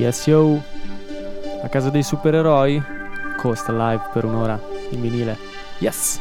Yes yo, a casa dei supereroi, Costa live per un'ora in vinile. Yes!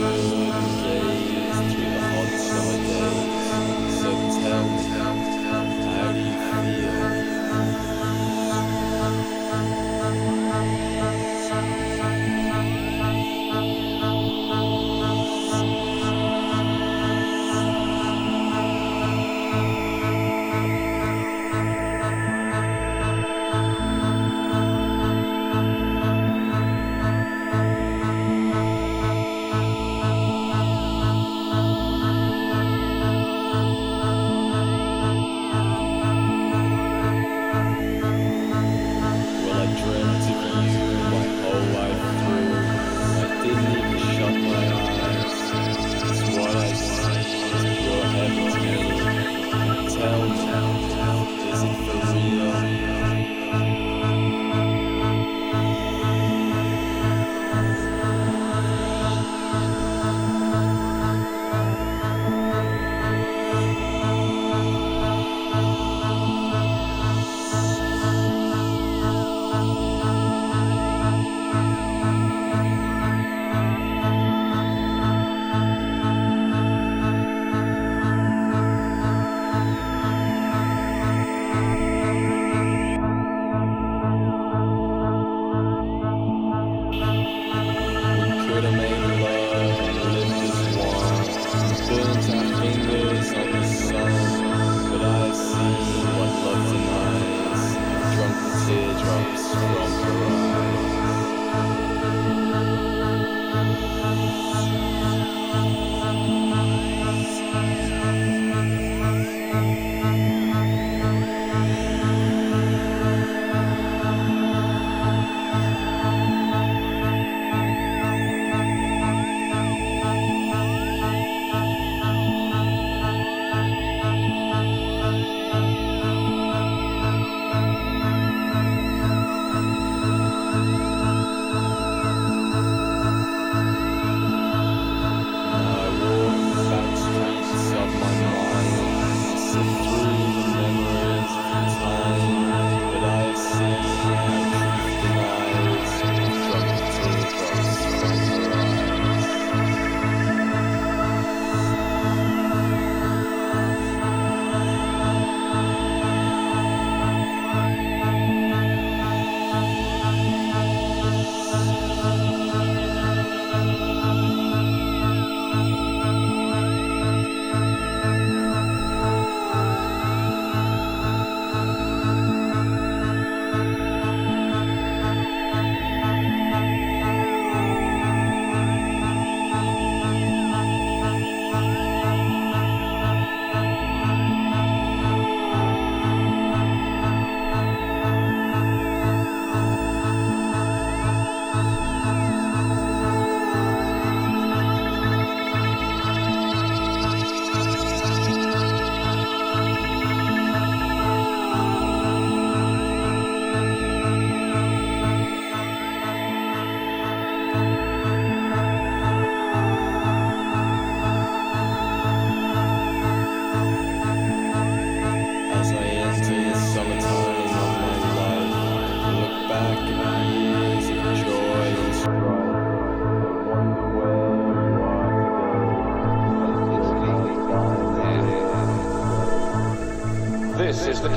Thank you.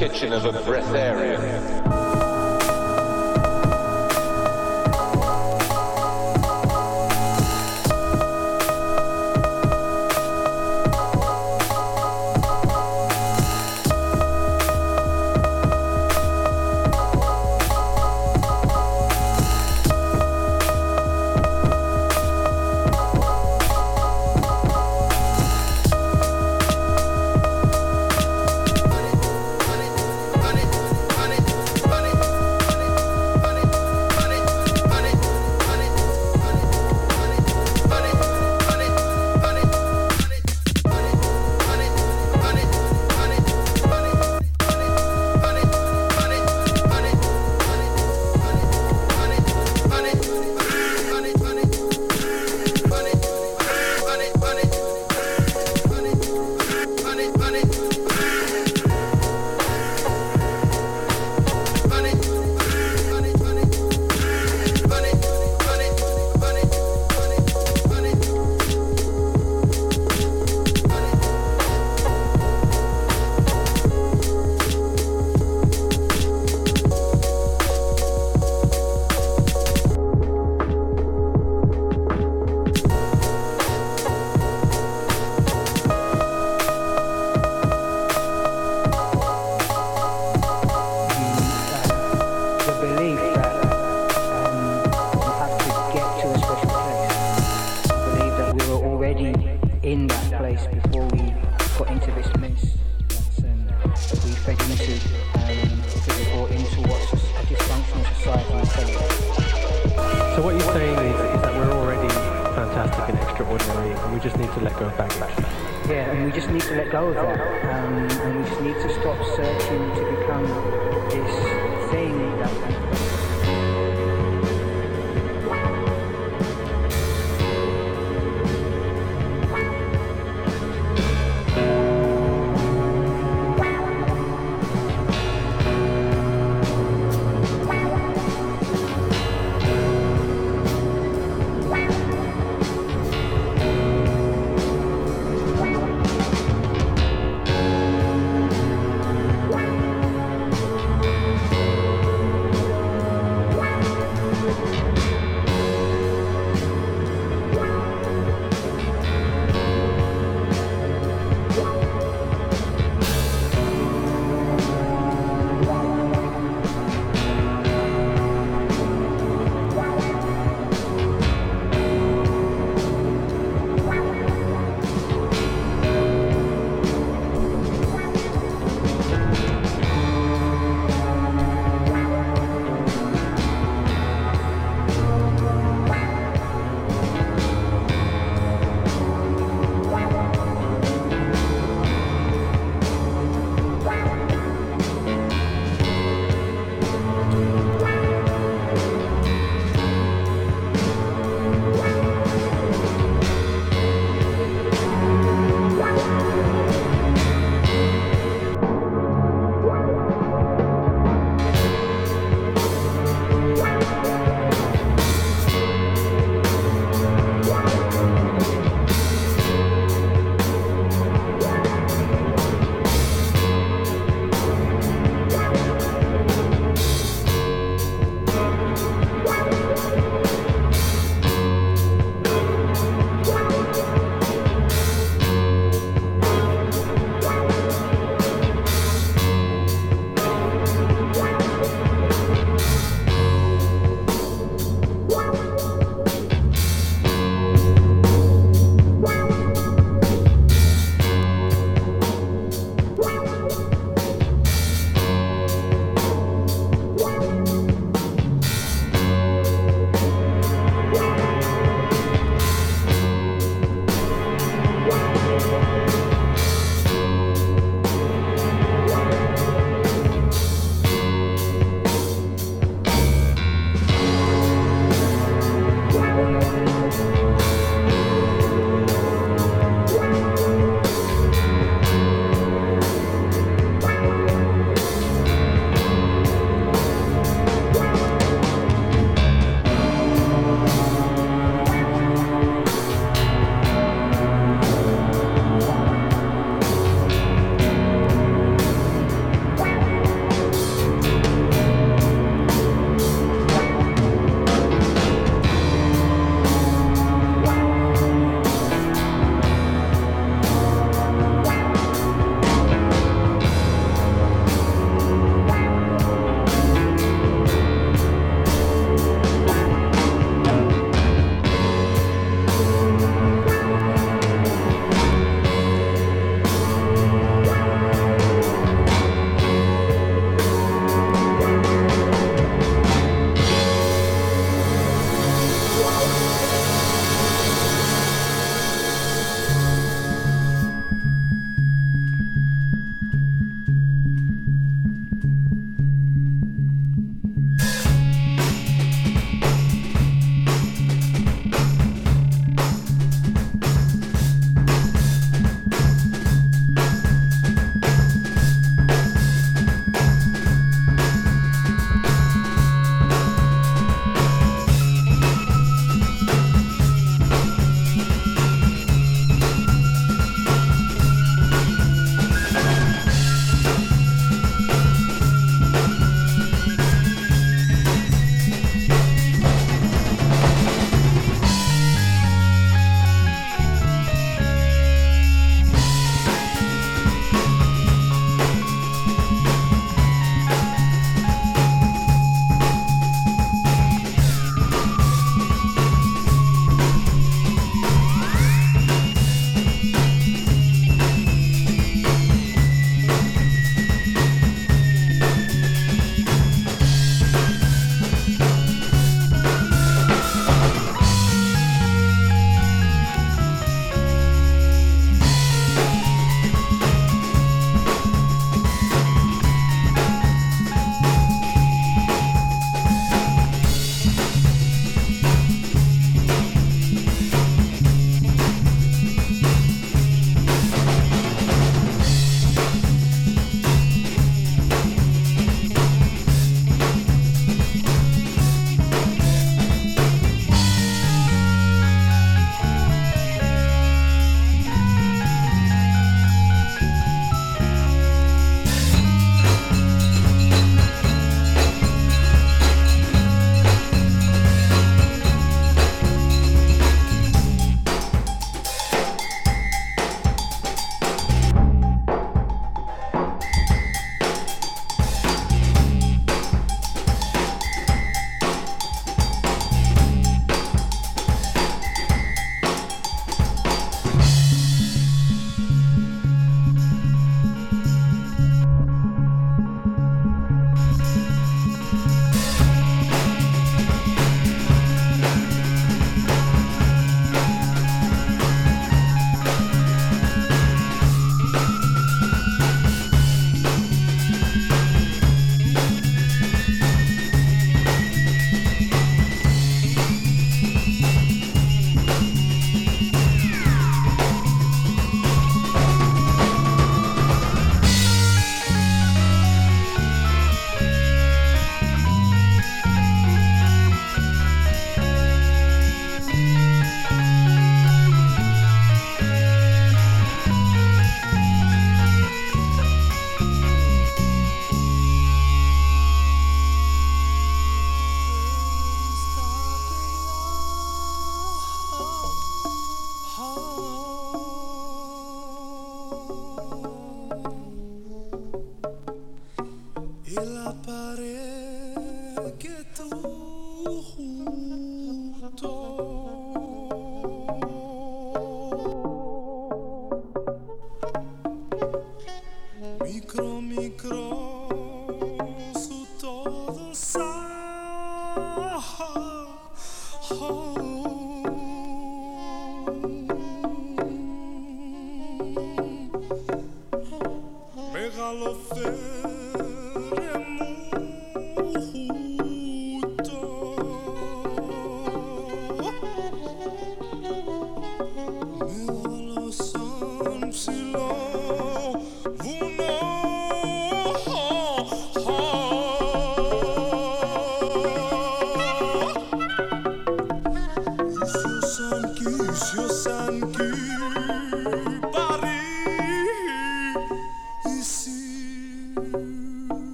Kitchen of a breatharian.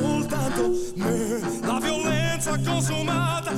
multando me, eh, la violenza consumata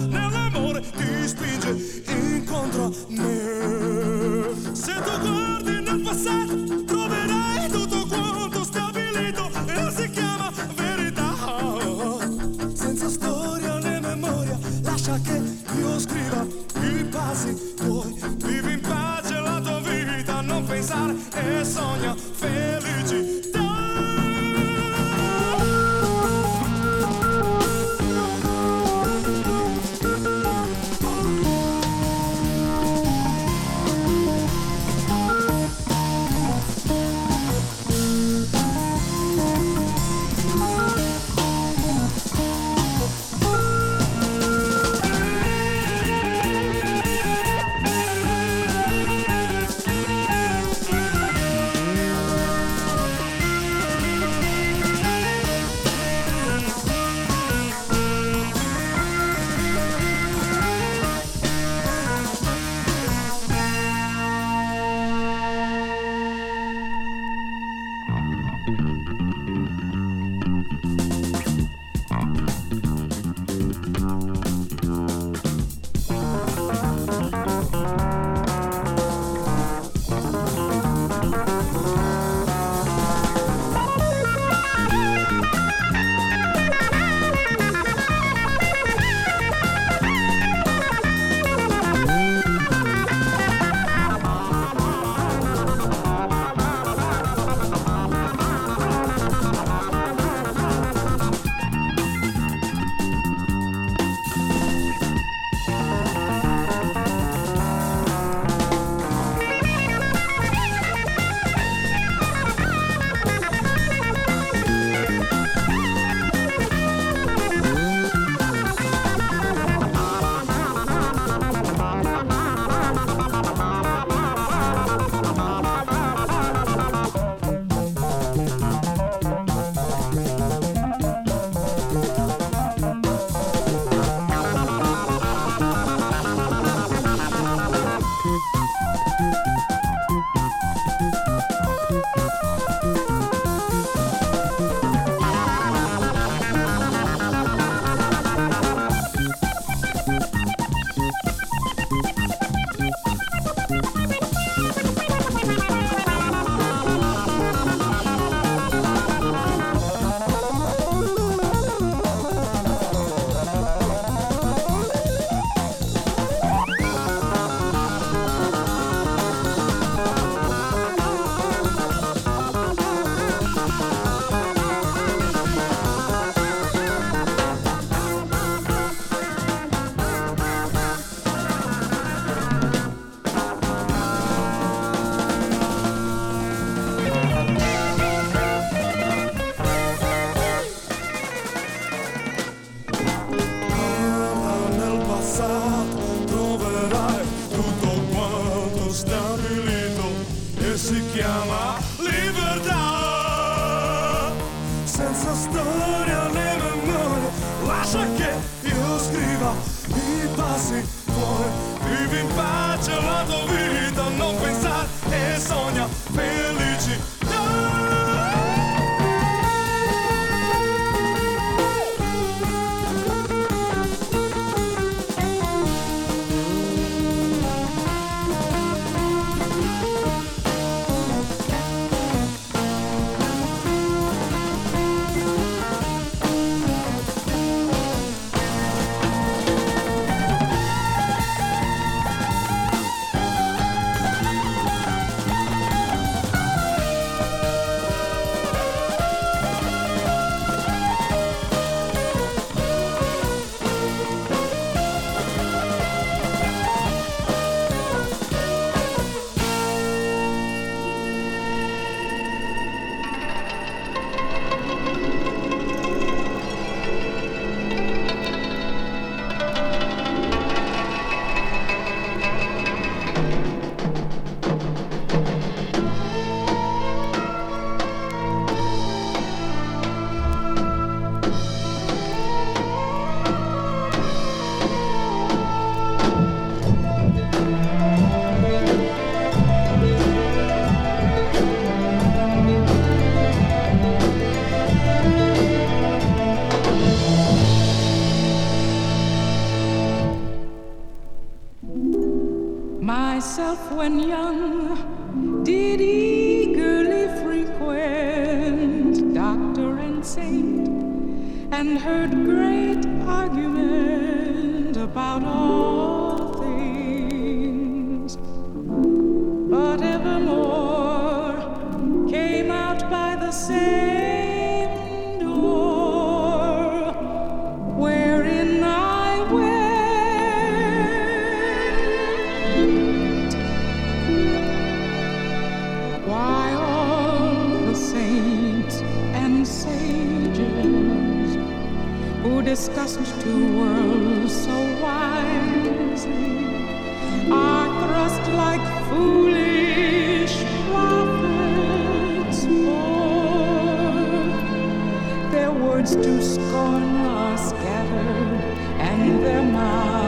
to scorn are scattered, and their mouths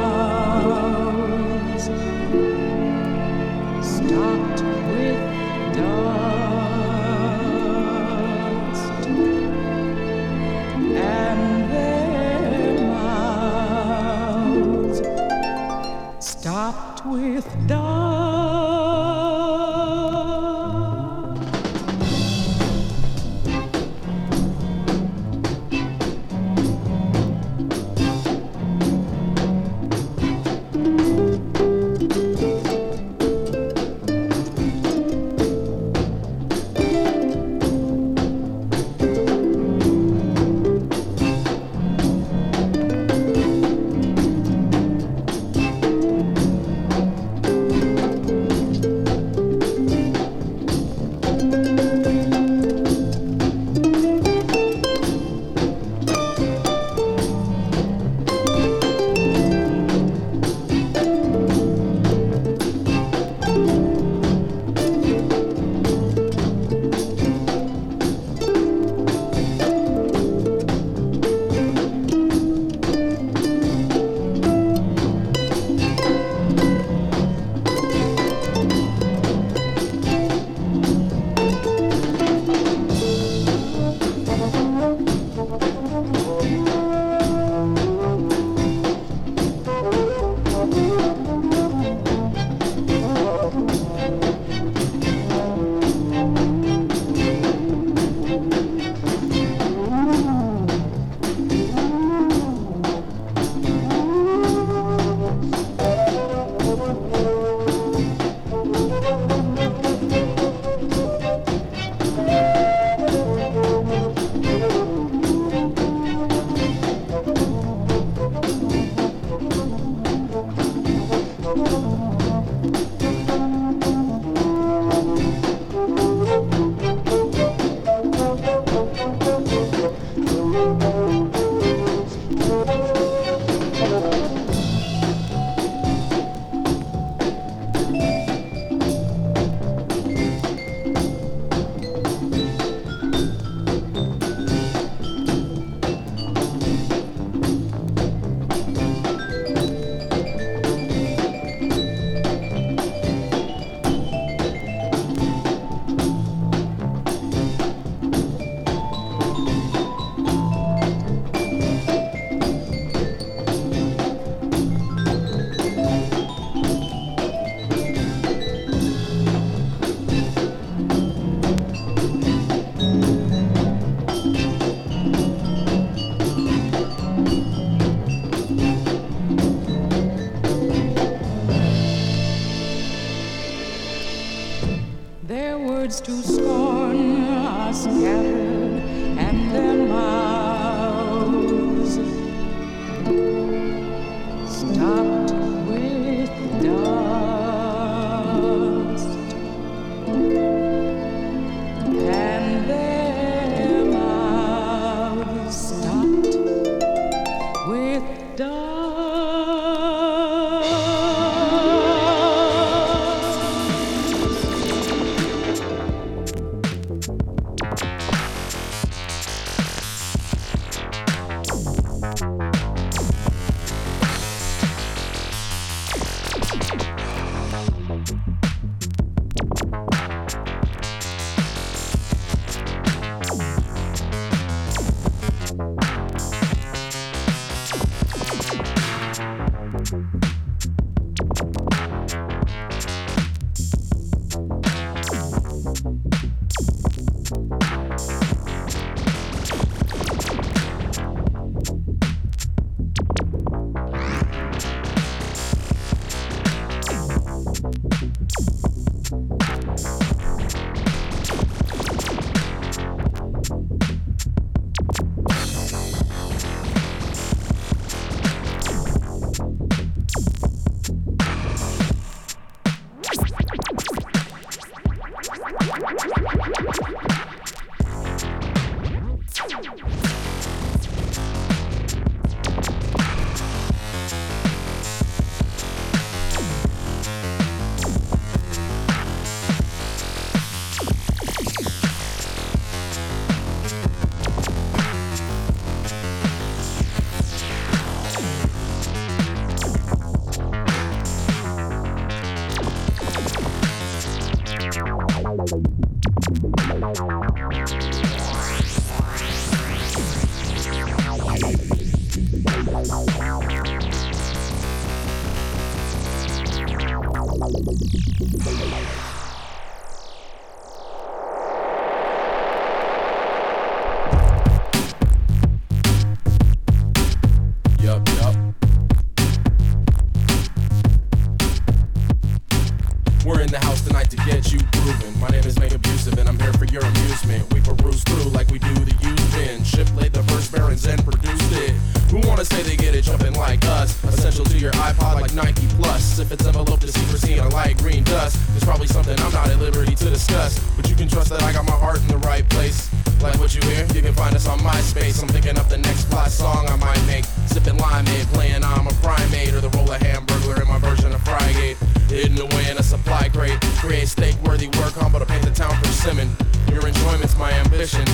discuss. But you can trust that I got my heart in the right place. Like what you hear, you can find us on MySpace. I'm thinking up the next fly song I might make. Sipping limeade, eh, playing I'm a primate, or the role of hamburglar in my version of Frygate. Hidden away in a supply crate. Create steak-worthy work, humble to paint the town persimmon. Your enjoyment's my ambition.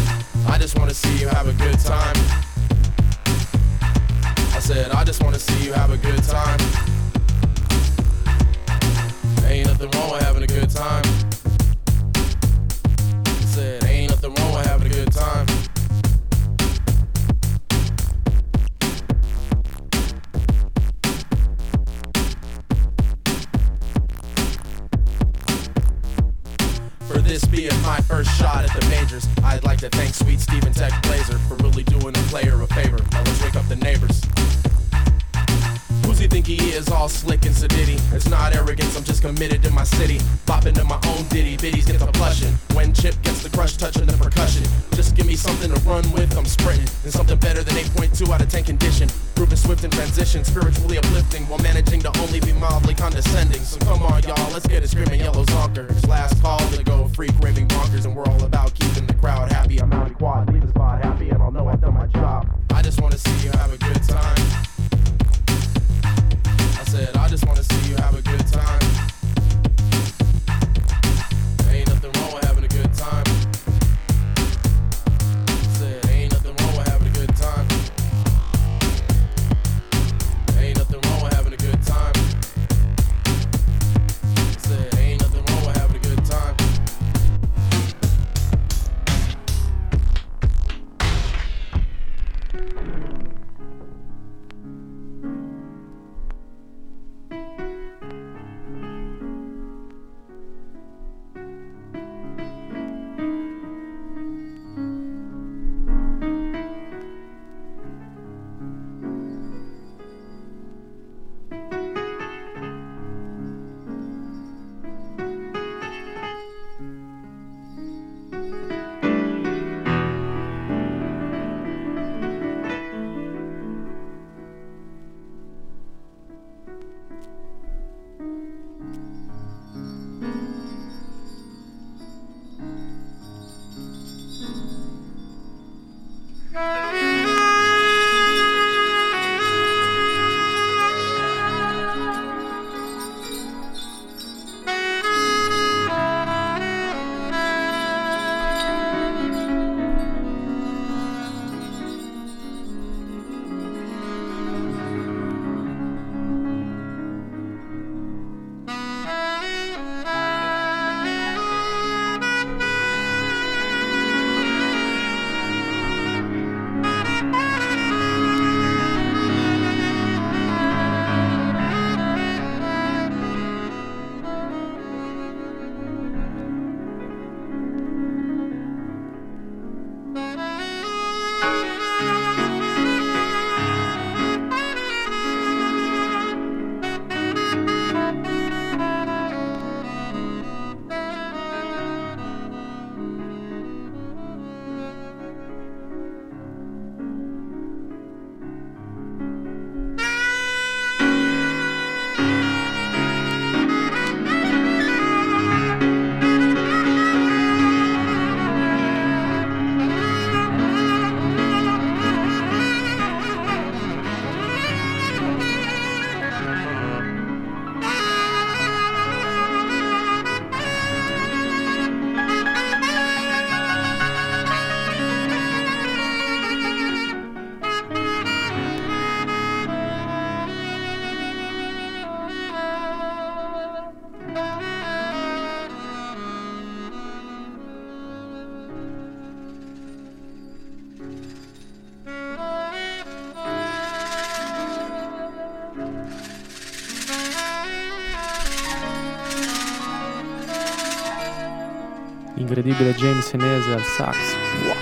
I just wanna see you have a good time. I said, I just wanna see you have a good time. Ain't nothing wrong with having a good time. To thank sweet Steven Tech Blazer for really doing the player a favor. Now let's wake up the neighbors. Who's he think he is, all slick and sedity? It's not arrogance, I'm just committed to my city. Bopping to my own ditty, biddies get the plushing. When Chip gets the crush, touching the percussion. Give me something to run with, I'm sprinting. And something better than 8.2 out of 10 condition. Proving swift in transition, spiritually uplifting, while managing to only be mildly condescending. So come on, y'all, let's get it screaming yellow zonkers. Last call to go freak raving bonkers, and we're all about keeping the crowd happy. I'm out in quad, leave the spot happy, and I'll know I've done my job. I just wanna see you have a good time. Incredibile James Senese al sax. Wow!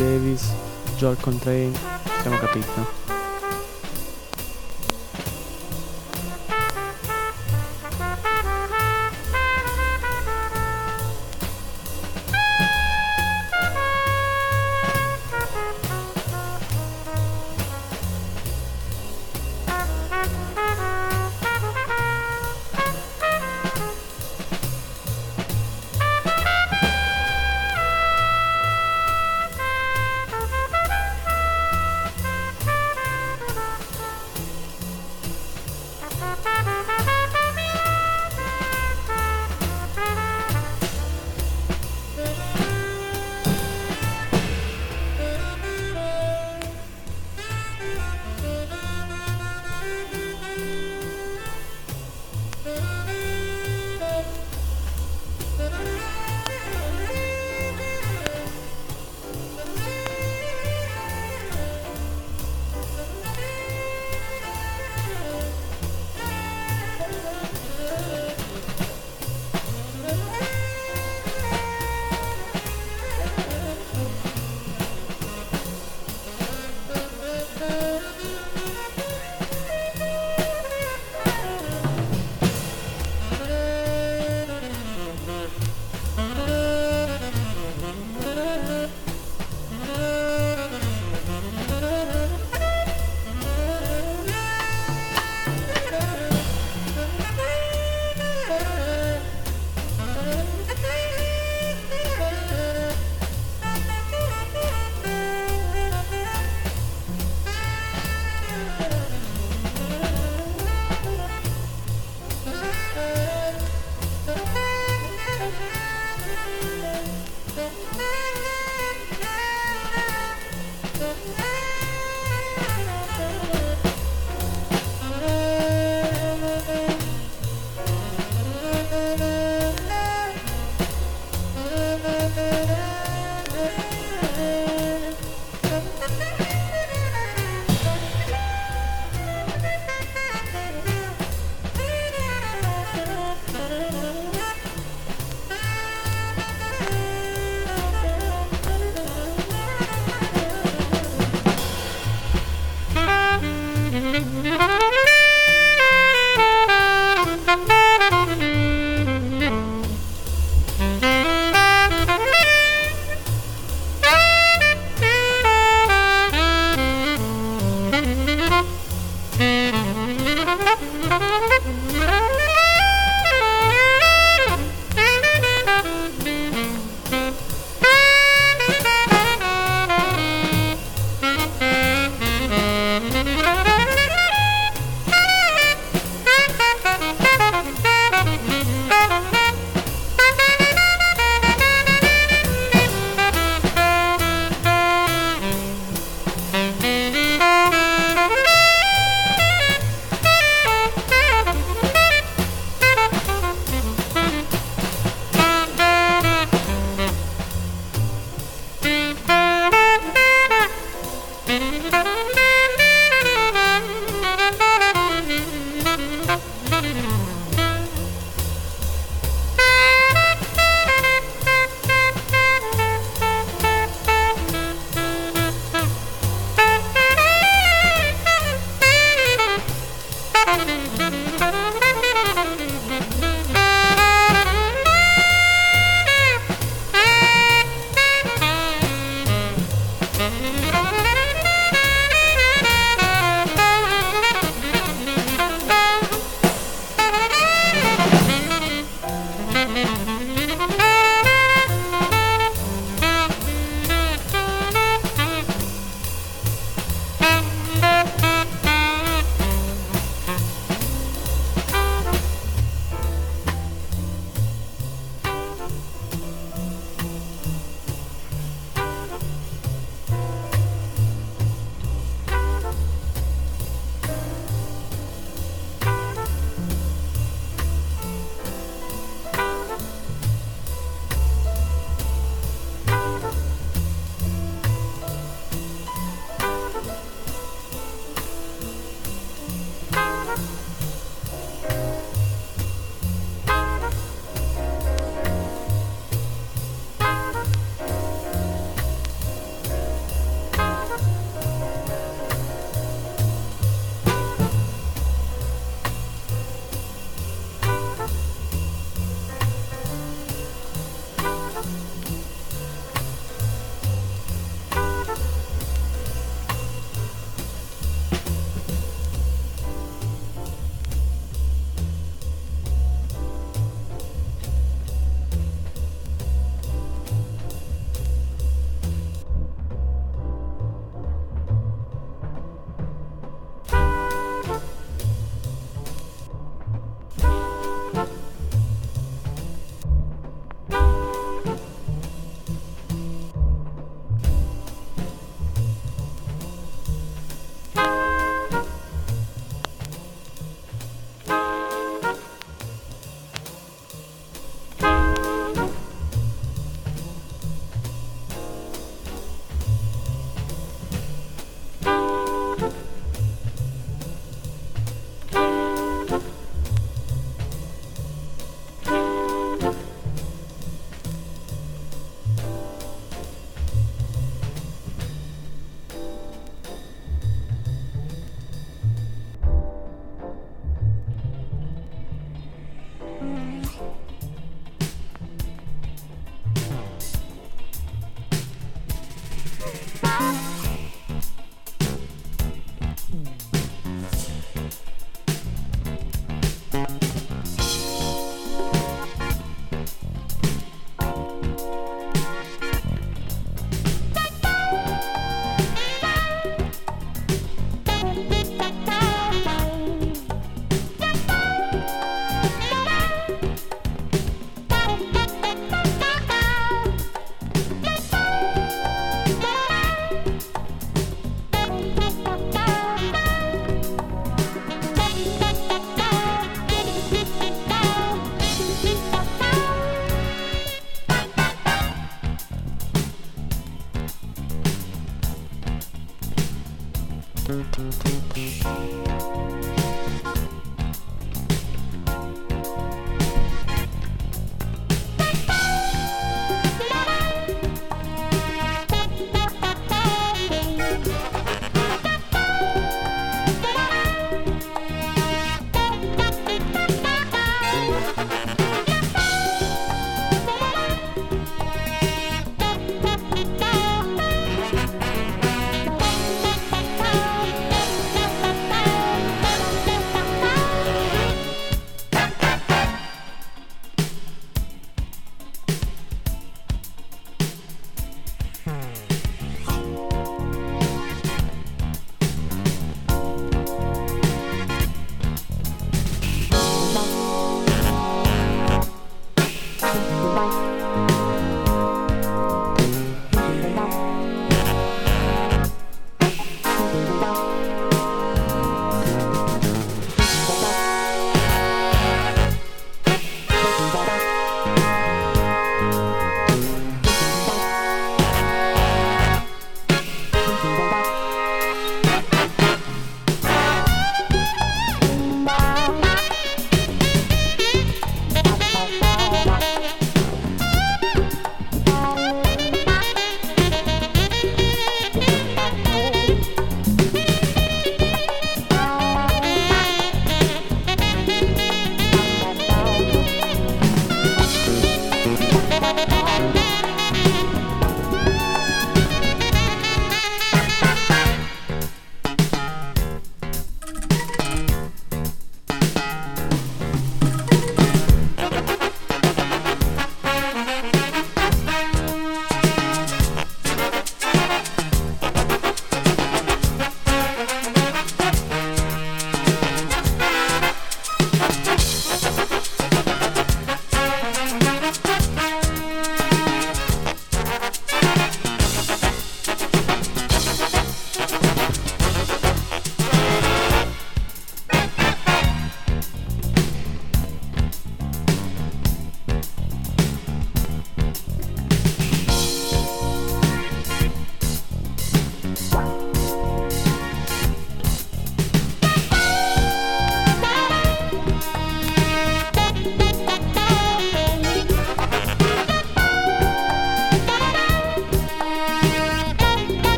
Davis, Joel Contrain, abbiamo capito.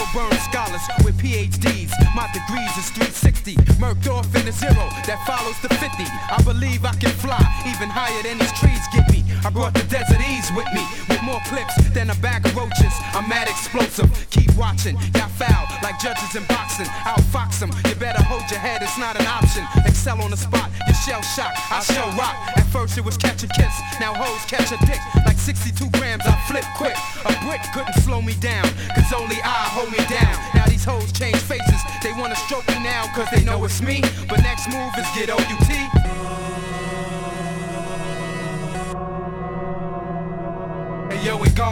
But still burn scholars with PhDs. My degrees is 360. Murked off in the zero that follows the 50. I believe I can fly even higher than these trees get me. I brought the Desert E's with me, with more clips than a bag of roaches. I'm mad explosive. Keep watching, y'all foul like judges in boxing. I'll fox them. You better hold your head, it's not an option. Excel on the spot, you shell shock. I shell rock. At first it was catch a kiss, now hoes catch a dick. Like 62 grams, I flip quick. A brick couldn't slow me down, cause only I hold me down. Now these hoes change faces, they wanna stroke me now, cause they know it's me. But next move is get OUT.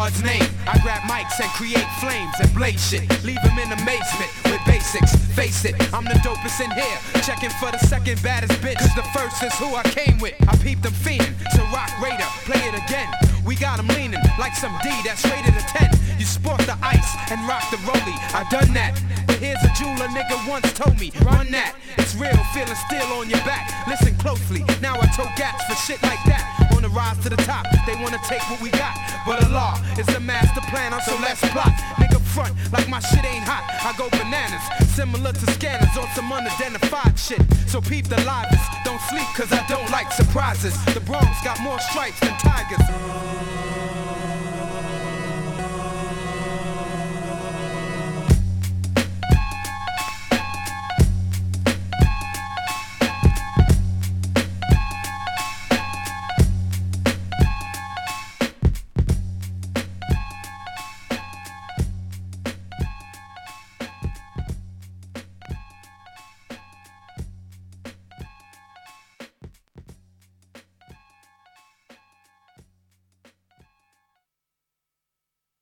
God's name, I grab mics and create flames and blaze shit. Leave them in amazement with basics. Face it, I'm the dopest in here. Checking for the second baddest bitch. Cause the first is who I came with. I peeped them fiending. So rock Raider, play it again. We got them leaning like some D that's rated a 10. You sport the ice and rock the rollie. I done that. But here's a jeweler nigga once told me, run that. It's real, feeling still on your back. Listen closely, now I tow gats for shit like that. The rise to the top, they wanna take what we got. But Allah is the master planner, so let's plot. Nigga front like my shit ain't hot. I go bananas, similar to scanners on some unidentified shit. So peep the livest, don't sleep cause I don't like surprises. The Bronx got more stripes than tigers.